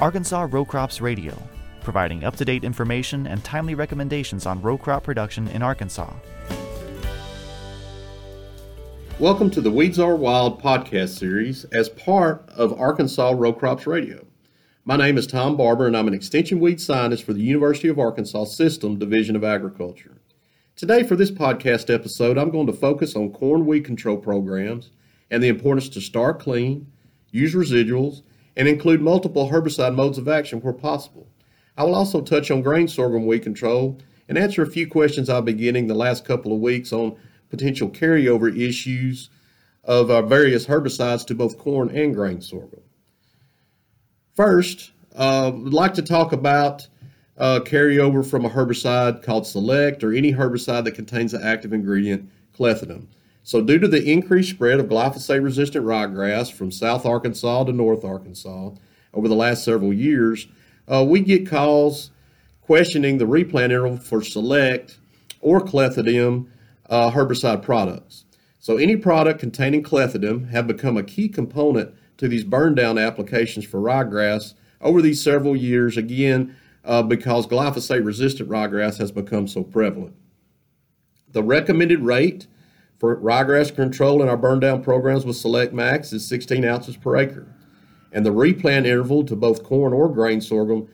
Arkansas Row Crops Radio, providing up to date information and timely recommendations on row crop production in Arkansas. Welcome to the Weeds Are Wild podcast series as part of Arkansas Row Crops Radio. My name is Tom Barber, and I'm an extension weed scientist for the University of Arkansas System Division of Agriculture. Today, for this podcast episode, I'm going to focus on corn weed control programs and the importance to start clean, use residuals, and include multiple herbicide modes of action where possible. I will also touch on grain sorghum weed control and answer a few questions I've been getting the last couple of weeks on potential carryover issues of our various herbicides to both corn and grain sorghum. First, uh, I'd like to talk about uh, carryover from a herbicide called Select or any herbicide that contains the active ingredient clethodim. So, due to the increased spread of glyphosate resistant ryegrass from South Arkansas to North Arkansas over the last several years, uh, we get calls questioning the replant interval for Select or clethodim uh, herbicide products. So, any product containing clethodim have become a key component to these burn down applications for ryegrass over these several years, again, uh, because glyphosate resistant ryegrass has become so prevalent. The recommended rate for ryegrass control in our burn down programs with Select Max is 16 ounces per acre. And the replant interval to both corn or grain sorghum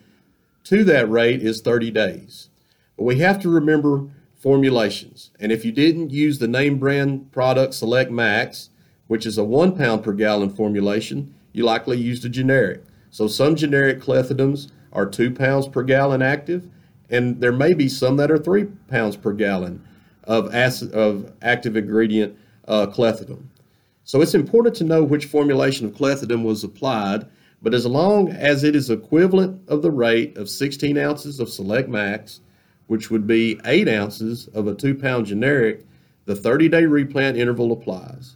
to that rate is 30 days. But we have to remember formulations. And if you didn't use the name brand product Select Max, which is a one pound per gallon formulation, you likely used a generic. So some generic clethodims are two pounds per gallon active, and there may be some that are three pounds per gallon of acid of active ingredient uh, clethodim. So it's important to know which formulation of clethodim was applied, but as long as it is equivalent of the rate of 16 ounces of Select Max, which would be 8 ounces of a 2 pound generic, the 30 day replant interval applies.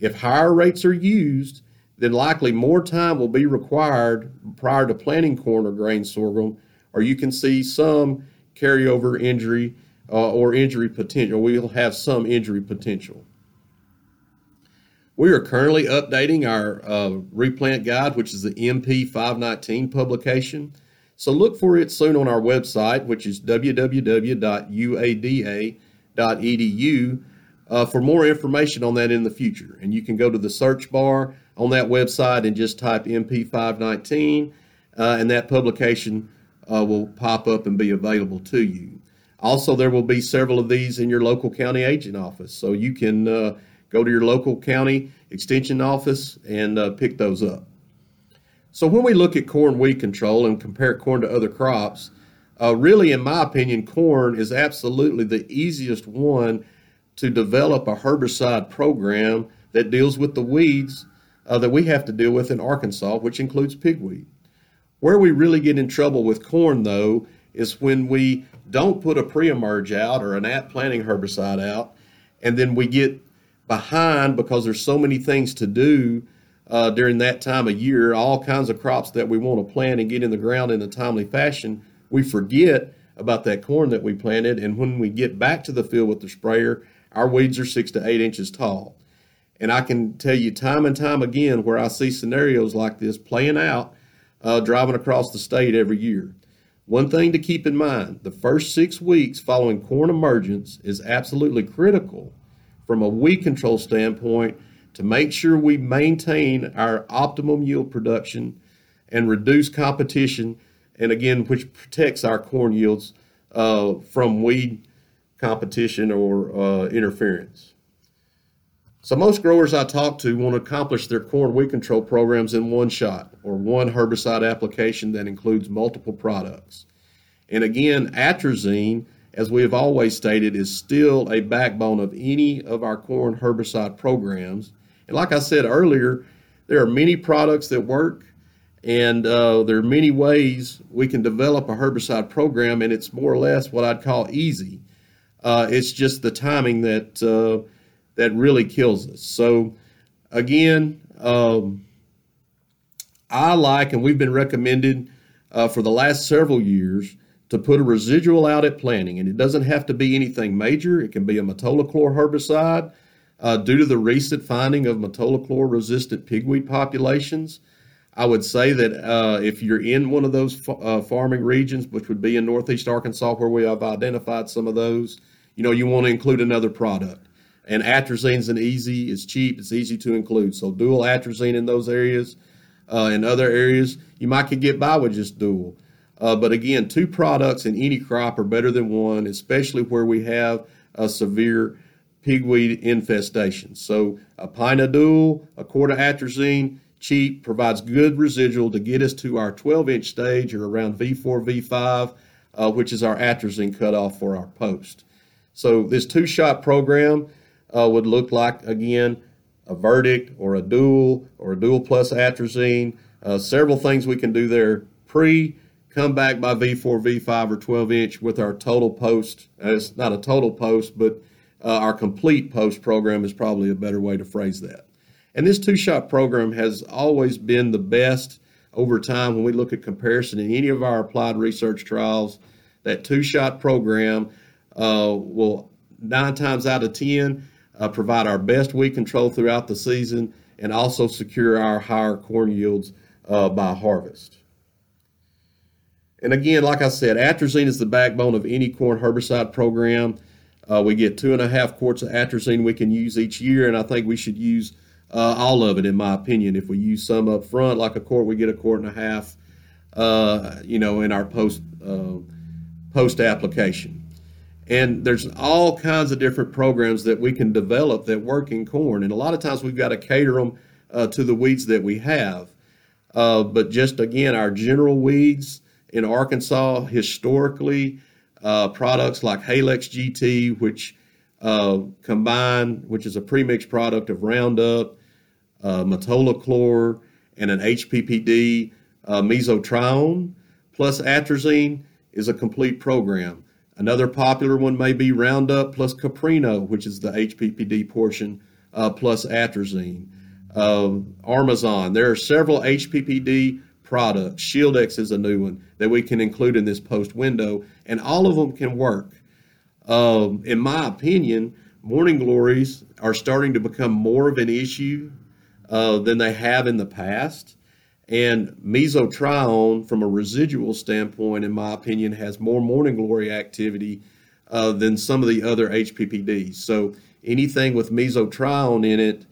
If higher rates are used, then likely more time will be required prior to planting corn or grain sorghum, or you can see some carryover injury uh, or injury potential. We'll have some injury potential. We are currently updating our uh, replant guide, which is the MP 519 publication. So look for it soon on our website, which is www.uada.edu, uh, for more information on that in the future. And you can go to the search bar on that website and just type MP 519, uh, and that publication uh, will pop up and be available to you. Also, there will be several of these in your local county agent office, so you can uh, go to your local county extension office and uh, pick those up. So, when we look at corn weed control and compare corn to other crops, uh, really, in my opinion, corn is absolutely the easiest one to develop a herbicide program that deals with the weeds uh, that we have to deal with in Arkansas, which includes pigweed. Where we really get in trouble with corn, though, is when we don't put a pre-emerge out or an at planting herbicide out, and then we get behind because there's so many things to do uh, during that time of year, all kinds of crops that we want to plant and get in the ground in a timely fashion. We forget about that corn that we planted, and when we get back to the field with the sprayer, our weeds are six to eight inches tall. And I can tell you time and time again where I see scenarios like this playing out, uh, driving across the state every year. One thing to keep in mind the first six weeks following corn emergence is absolutely critical from a weed control standpoint to make sure we maintain our optimum yield production and reduce competition, and again, which protects our corn yields uh, from weed competition or uh, interference. So, most growers I talk to want to accomplish their corn weed control programs in one shot or one herbicide application that includes multiple products. And again, atrazine, as we have always stated, is still a backbone of any of our corn herbicide programs. And like I said earlier, there are many products that work, and uh, there are many ways we can develop a herbicide program, and it's more or less what I'd call easy. Uh, it's just the timing that uh, that really kills us. So, again, um, I like, and we've been recommended uh, for the last several years to put a residual out at planting. And it doesn't have to be anything major, it can be a metolachlor herbicide. Uh, due to the recent finding of metolachlor resistant pigweed populations, I would say that uh, if you're in one of those uh, farming regions, which would be in northeast Arkansas, where we have identified some of those, you know, you want to include another product. And atrazine's an easy, it's cheap, it's easy to include. So dual atrazine in those areas. Uh, in other areas, you might could get by with just dual. Uh, but again, two products in any crop are better than one, especially where we have a severe pigweed infestation. So a pint of dual, a quart of atrazine, cheap, provides good residual to get us to our 12 inch stage or around V4, V5, uh, which is our atrazine cutoff for our post. So this two shot program uh, would look like, again, a verdict or a dual or a dual plus atrazine. Uh, several things we can do there pre, come back by V4, V5, or 12 inch with our total post. Uh, it's not a total post, but uh, our complete post program is probably a better way to phrase that. And this two shot program has always been the best over time when we look at comparison in any of our applied research trials. That two shot program uh, will nine times out of 10 uh, provide our best weed control throughout the season and also secure our higher corn yields uh, by harvest. And again, like I said, atrazine is the backbone of any corn herbicide program. Uh, we get two and a half quarts of atrazine we can use each year, and I think we should use uh, all of it, in my opinion. If we use some up front, like a quart, we get a quart and a half, uh, you know, in our post uh, post application. And there's all kinds of different programs that we can develop that work in corn, and a lot of times we've got to cater them uh, to the weeds that we have. Uh, but just again, our general weeds in Arkansas historically, uh, products like Halex GT, which combine, which is a premix product of Roundup, uh, metolachlor, and an HPPD uh, mesotrione plus atrazine is a complete program. Another popular one may be Roundup plus Capreno, which is the HPPD portion, uh, plus atrazine. Uh, Armezon. There are several HPPD products. Shieldex is a new one that we can include in this post window, and all of them can work. Um, in my opinion, morning glories are starting to become more of an issue uh, than they have in the past. And mesotrione, from a residual standpoint, in my opinion, has more morning glory activity uh, than some of the other HPPDs. So anything with mesotrione in it,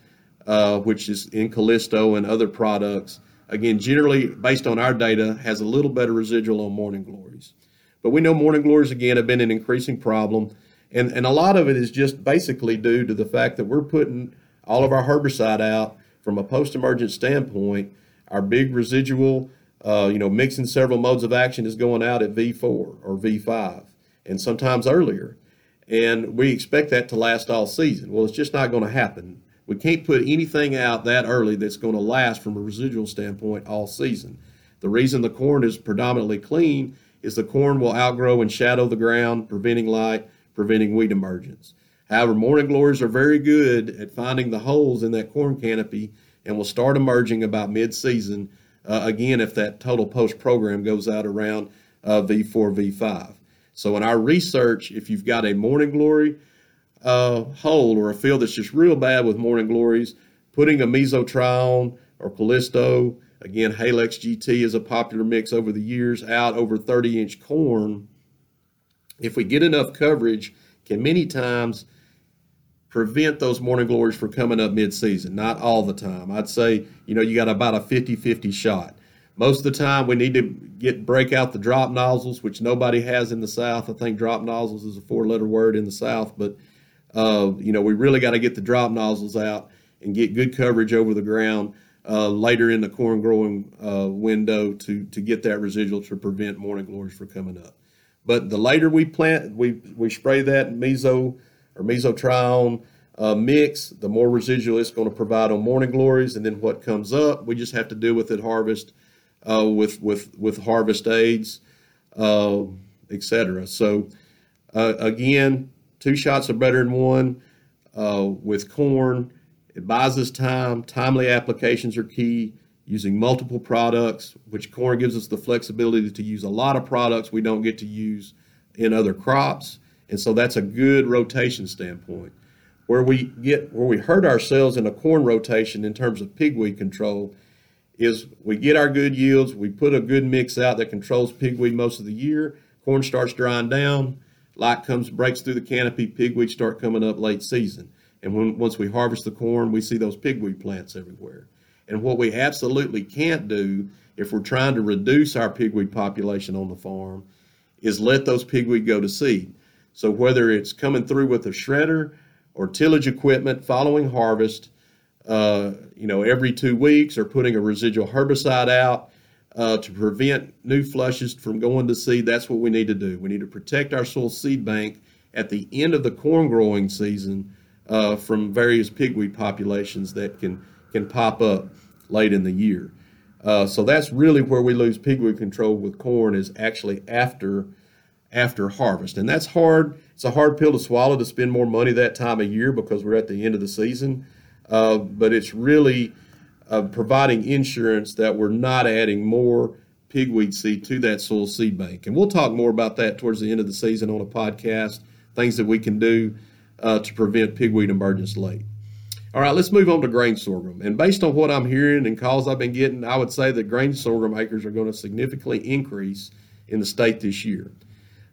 uh, which is in Callisto and other products, again, generally based on our data, has a little better residual on morning glories. But we know morning glories, again, have been an increasing problem. And, and a lot of it is just basically due to the fact that we're putting all of our herbicide out from a post-emergent standpoint, our big residual, uh, you know, mixing several modes of action is going out at V4 or V5, and sometimes earlier. And we expect that to last all season. Well, it's just not going to happen. We can't put anything out that early that's going to last from a residual standpoint all season. The reason the corn is predominantly clean is the corn will outgrow and shadow the ground, preventing light, preventing weed emergence. However, morning glories are very good at finding the holes in that corn canopy and will start emerging about mid-season. Uh, again, if that total post program goes out around uh, V4, V5. So in our research, if you've got a morning glory uh, hole or a field that's just real bad with morning glories, putting a mesotrione or Callisto, again, Halex GT is a popular mix over the years, out over 30 inch corn. If we get enough coverage, can many times prevent those morning glories from coming up mid-season. Not all the time. I'd say, you know, you got about a 50-50 shot. Most of the time, we need to get break out the drop nozzles, which nobody has in the South. I think drop nozzles is a four-letter word in the South, but uh, you know, we really got to get the drop nozzles out and get good coverage over the ground uh, later in the corn growing uh, window to to get that residual to prevent morning glories from coming up. But the later we plant, we we spray that meso or mesotrione uh, mix, the more residual it's going to provide on morning glories, and then what comes up, we just have to deal with it harvest uh, with with with harvest aids, uh, etc. So uh, again, two shots are better than one. Uh, with corn, it buys us time. Timely applications are key. Using multiple products, which corn gives us the flexibility to use a lot of products we don't get to use in other crops and so that's a good rotation standpoint. Where we get where we hurt ourselves in a corn rotation in terms of pigweed control is we get our good yields, we put a good mix out that controls pigweed most of the year. Corn starts drying down, light comes breaks through the canopy, pigweed start coming up late season. And when once we harvest the corn, we see those pigweed plants everywhere. And what we absolutely can't do if we're trying to reduce our pigweed population on the farm is let those pigweed go to seed. So whether it's coming through with a shredder or tillage equipment following harvest, uh, you know, every two weeks or putting a residual herbicide out uh, to prevent new flushes from going to seed, that's what we need to do. We need to protect our soil seed bank at the end of the corn growing season uh, from various pigweed populations that can can pop up late in the year. Uh, so that's really where we lose pigweed control with corn is actually after after harvest, and that's hard. It's a hard pill to swallow to spend more money that time of year because we're at the end of the season. Uh, but it's really uh, providing insurance that we're not adding more pigweed seed to that soil seed bank. And we'll talk more about that towards the end of the season on a podcast. Things that we can do uh, to prevent pigweed emergence late. All right, let's move on to grain sorghum. And based on what I'm hearing and calls I've been getting, I would say that grain sorghum acres are going to significantly increase in the state this year.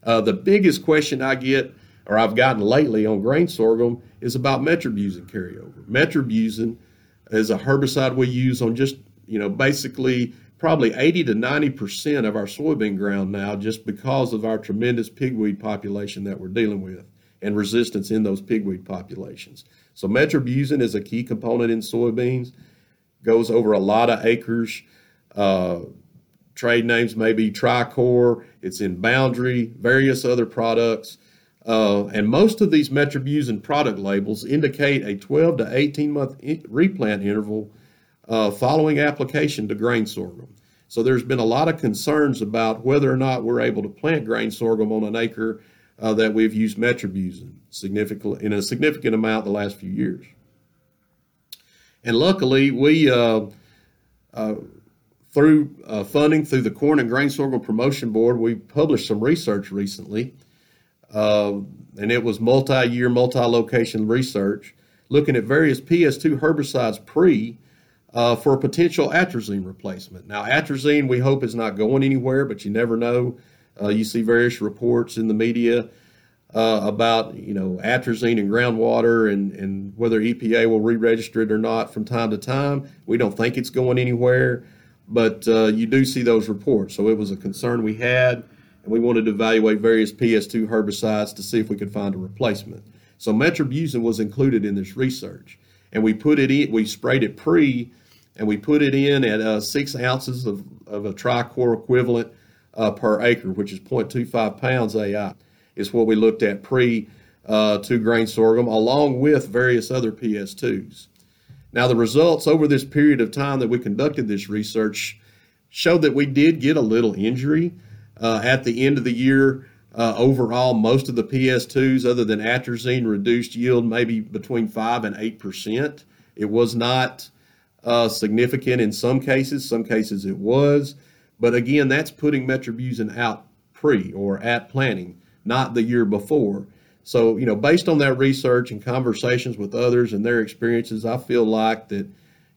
Uh, the biggest question I get, or I've gotten lately on grain sorghum, is about metribuzin carryover. Metribuzin is a herbicide we use on just, you know, basically probably 80 to 90 percent of our soybean ground now, just because of our tremendous pigweed population that we're dealing with and resistance in those pigweed populations. So metribuzin is a key component in soybeans. Goes over a lot of acres. Uh, trade names may be Tricor. It's in Boundary, various other products. Uh, and most of these metribuzin product labels indicate a 12 to 18 month replant interval uh, following application to grain sorghum. So there's been a lot of concerns about whether or not we're able to plant grain sorghum on an acre uh, that we've used metribuzin significantly in a significant amount the last few years. And luckily, we uh, uh, through uh, funding through the Corn and Grain Sorghum Promotion Board, we published some research recently, uh, and it was multi-year, multi-location research looking at various PS2 herbicides pre uh, for a potential atrazine replacement. Now, atrazine we hope is not going anywhere, but you never know. Uh, you see various reports in the media uh, about you know atrazine in groundwater and and whether EPA will re-register it or not from time to time. We don't think it's going anywhere, but uh, you do see those reports. So it was a concern we had, and we wanted to evaluate various PS2 herbicides to see if we could find a replacement. So metribuzin was included in this research, and we put it in. We sprayed it pre, and we put it in at uh, six ounces of, of a tricor equivalent uh, per acre, which is 0.25 pounds AI, is what we looked at pre uh, two grain sorghum, along with various other PS2s. Now, the results over this period of time that we conducted this research showed that we did get a little injury uh, at the end of the year. Uh, overall, most of the PS2s, other than atrazine, reduced yield maybe between 5 and 8%. It was not uh, significant in some cases, some cases it was. But again, that's putting metribuzin out pre or at planting, not the year before. So, you know, based on that research and conversations with others and their experiences, I feel like that,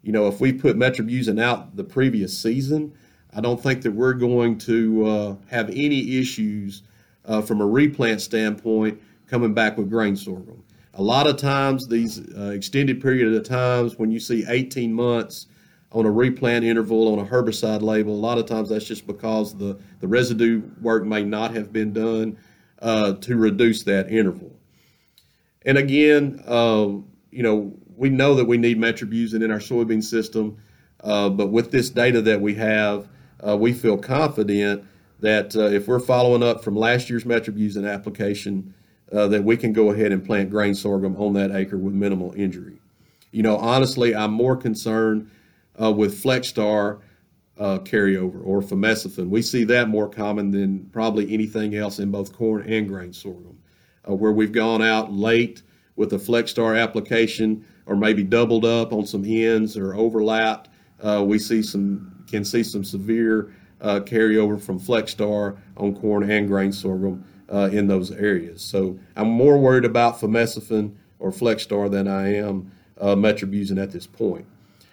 you know, if we put metribuzin out the previous season, I don't think that we're going to uh, have any issues uh, from a replant standpoint coming back with grain sorghum. A lot of times, these uh, extended period of times when you see 18 months on a replant interval on a herbicide label. A lot of times that's just because the, the residue work may not have been done uh, to reduce that interval. And again, um, you know, we know that we need metribuzin in our soybean system, uh, but with this data that we have, uh, we feel confident that uh, if we're following up from last year's metribuzin application, uh, that we can go ahead and plant grain sorghum on that acre with minimal injury. You know, honestly, I'm more concerned uh, with Flexstar uh, carryover or fomesafen. We see that more common than probably anything else in both corn and grain sorghum, uh, where we've gone out late with a Flexstar application or maybe doubled up on some ends or overlapped. Uh, we see some can see some severe uh, carryover from Flexstar on corn and grain sorghum uh, in those areas. So I'm more worried about fomesafen or Flexstar than I am uh, metribuzin at this point.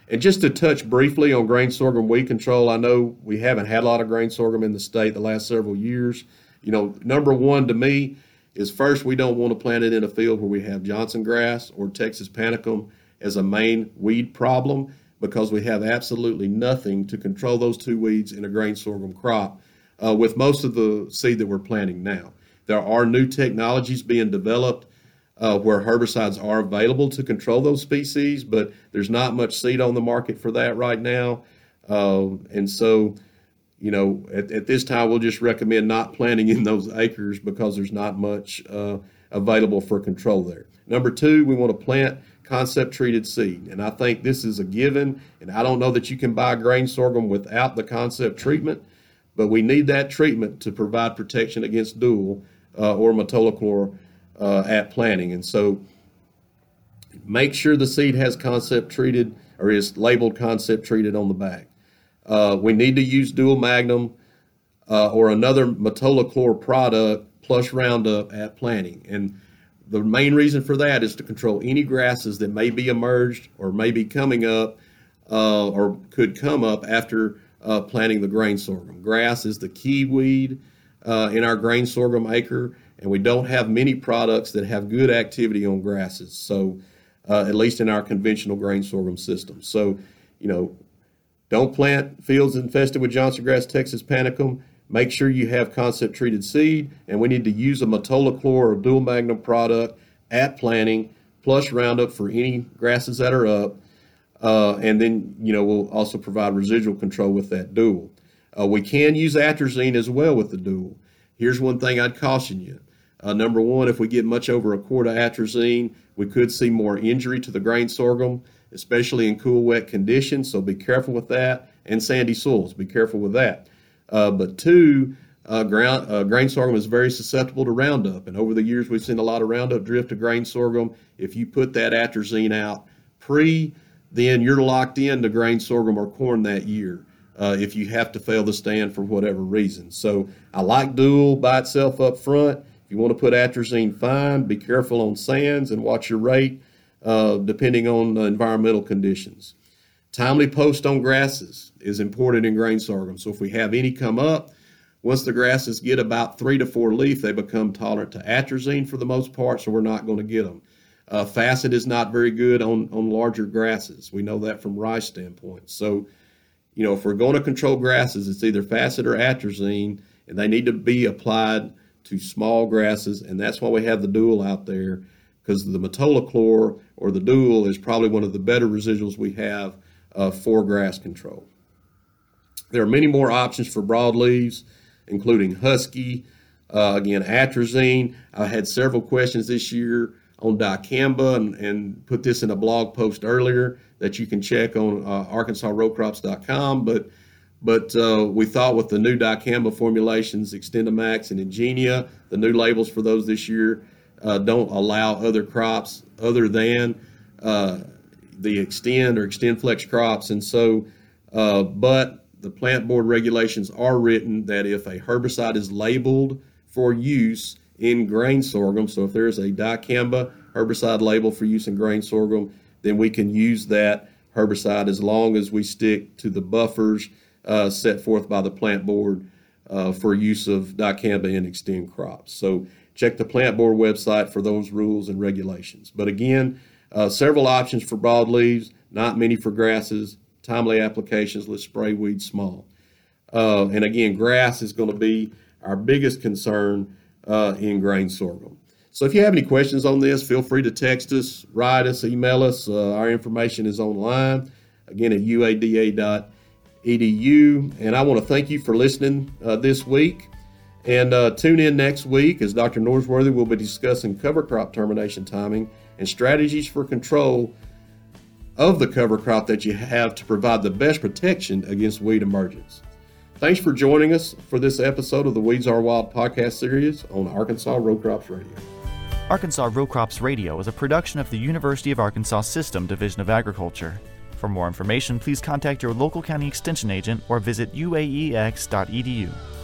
And just to touch briefly on grain sorghum weed control, I know we haven't had a lot of grain sorghum in the state the last several years. You know, number one to me is first, we don't want to plant it in a field where we have Johnson grass or Texas panicum as a main weed problem because we have absolutely nothing to control those two weeds in a grain sorghum crop uh, with most of the seed that we're planting now. There are new technologies being developed uh, where herbicides are available to control those species, but there's not much seed on the market for that right now. Uh, and so, you know, at, at, this time, we'll just recommend not planting in those acres because there's not much uh, available for control there. Number two, we want to plant concept treated seed. And I think this is a given. And I don't know that you can buy grain sorghum without the concept treatment, but we need that treatment to provide protection against dual uh, or metolachlor uh, at planting. And so make sure the seed has concept treated or is labeled concept treated on the back. Uh, we need to use dual magnum uh, or another metolachlor product plus Roundup at planting. And the main reason for that is to control any grasses that may be emerged or may be coming up uh, or could come up after uh, planting the grain sorghum. Grass is the key weed uh, in our grain sorghum acre, and we don't have many products that have good activity on grasses. So, uh, at least in our conventional grain sorghum system. So, you know, don't plant fields infested with Johnson grass, Texas panicum. Make sure you have concept treated seed, and we need to use a metolachlor or dual magnum product at planting, plus Roundup for any grasses that are up. Uh, and then, you know, we'll also provide residual control with that dual. Uh, we can use atrazine as well with the dual. Here's one thing I'd caution you. Uh, number one, if we get much over a quart of atrazine, we could see more injury to the grain sorghum, especially in cool, wet conditions. So be careful with that. And sandy soils, be careful with that. Uh, but two, uh, ground, uh, grain sorghum is very susceptible to Roundup. And over the years, we've seen a lot of Roundup drift to grain sorghum. If you put that atrazine out pre, then you're locked into grain sorghum or corn that year. Uh, if you have to fail the stand for whatever reason. So I like dual by itself up front. You want to put atrazine, fine. Be careful on sands and watch your rate uh, depending on environmental conditions. Timely post on grasses is important in grain sorghum. So if we have any come up, once the grasses get about three to four leaf, they become tolerant to atrazine for the most part, so we're not going to get them. Uh, facet is not very good on, on larger grasses. We know that from rice standpoint. So, you know, if we're going to control grasses, it's either facet or atrazine, and they need to be applied to small grasses, and that's why we have the dual out there, because the metolachlor or the dual is probably one of the better residuals we have uh, for grass control. There are many more options for broadleaves, including Huskie, uh, again, atrazine. I had several questions this year on dicamba and, and, put this in a blog post earlier that you can check on uh, arkansasrowcrops.com. But but uh, we thought with the new dicamba formulations, XtendiMax and Engenia, the new labels for those this year uh, don't allow other crops other than uh, the Xtend or XtendFlex crops. And so, uh, but the plant board regulations are written that if a herbicide is labeled for use in grain sorghum, so if there's a dicamba herbicide label for use in grain sorghum, then we can use that herbicide as long as we stick to the buffers uh, set forth by the plant board uh, for use of dicamba in Xtend crops. So check the plant board website for those rules and regulations. But again, uh, several options for broadleaves, not many for grasses, timely applications. Let's spray weeds small. Uh, and again, grass is going to be our biggest concern uh, in grain sorghum. So if you have any questions on this, feel free to text us, write us, email us. Uh, our information is online, again at uada.edu. And I want to thank you for listening uh, this week. And uh, tune in next week as Dr. Norsworthy will be discussing cover crop termination timing and strategies for control of the cover crop that you have to provide the best protection against weed emergence. Thanks for joining us for this episode of the Weeds Are Wild podcast series on Arkansas Row Crops Radio. Arkansas Row Crops Radio is a production of the University of Arkansas System Division of Agriculture. For more information, please contact your local county extension agent or visit uaex.edu.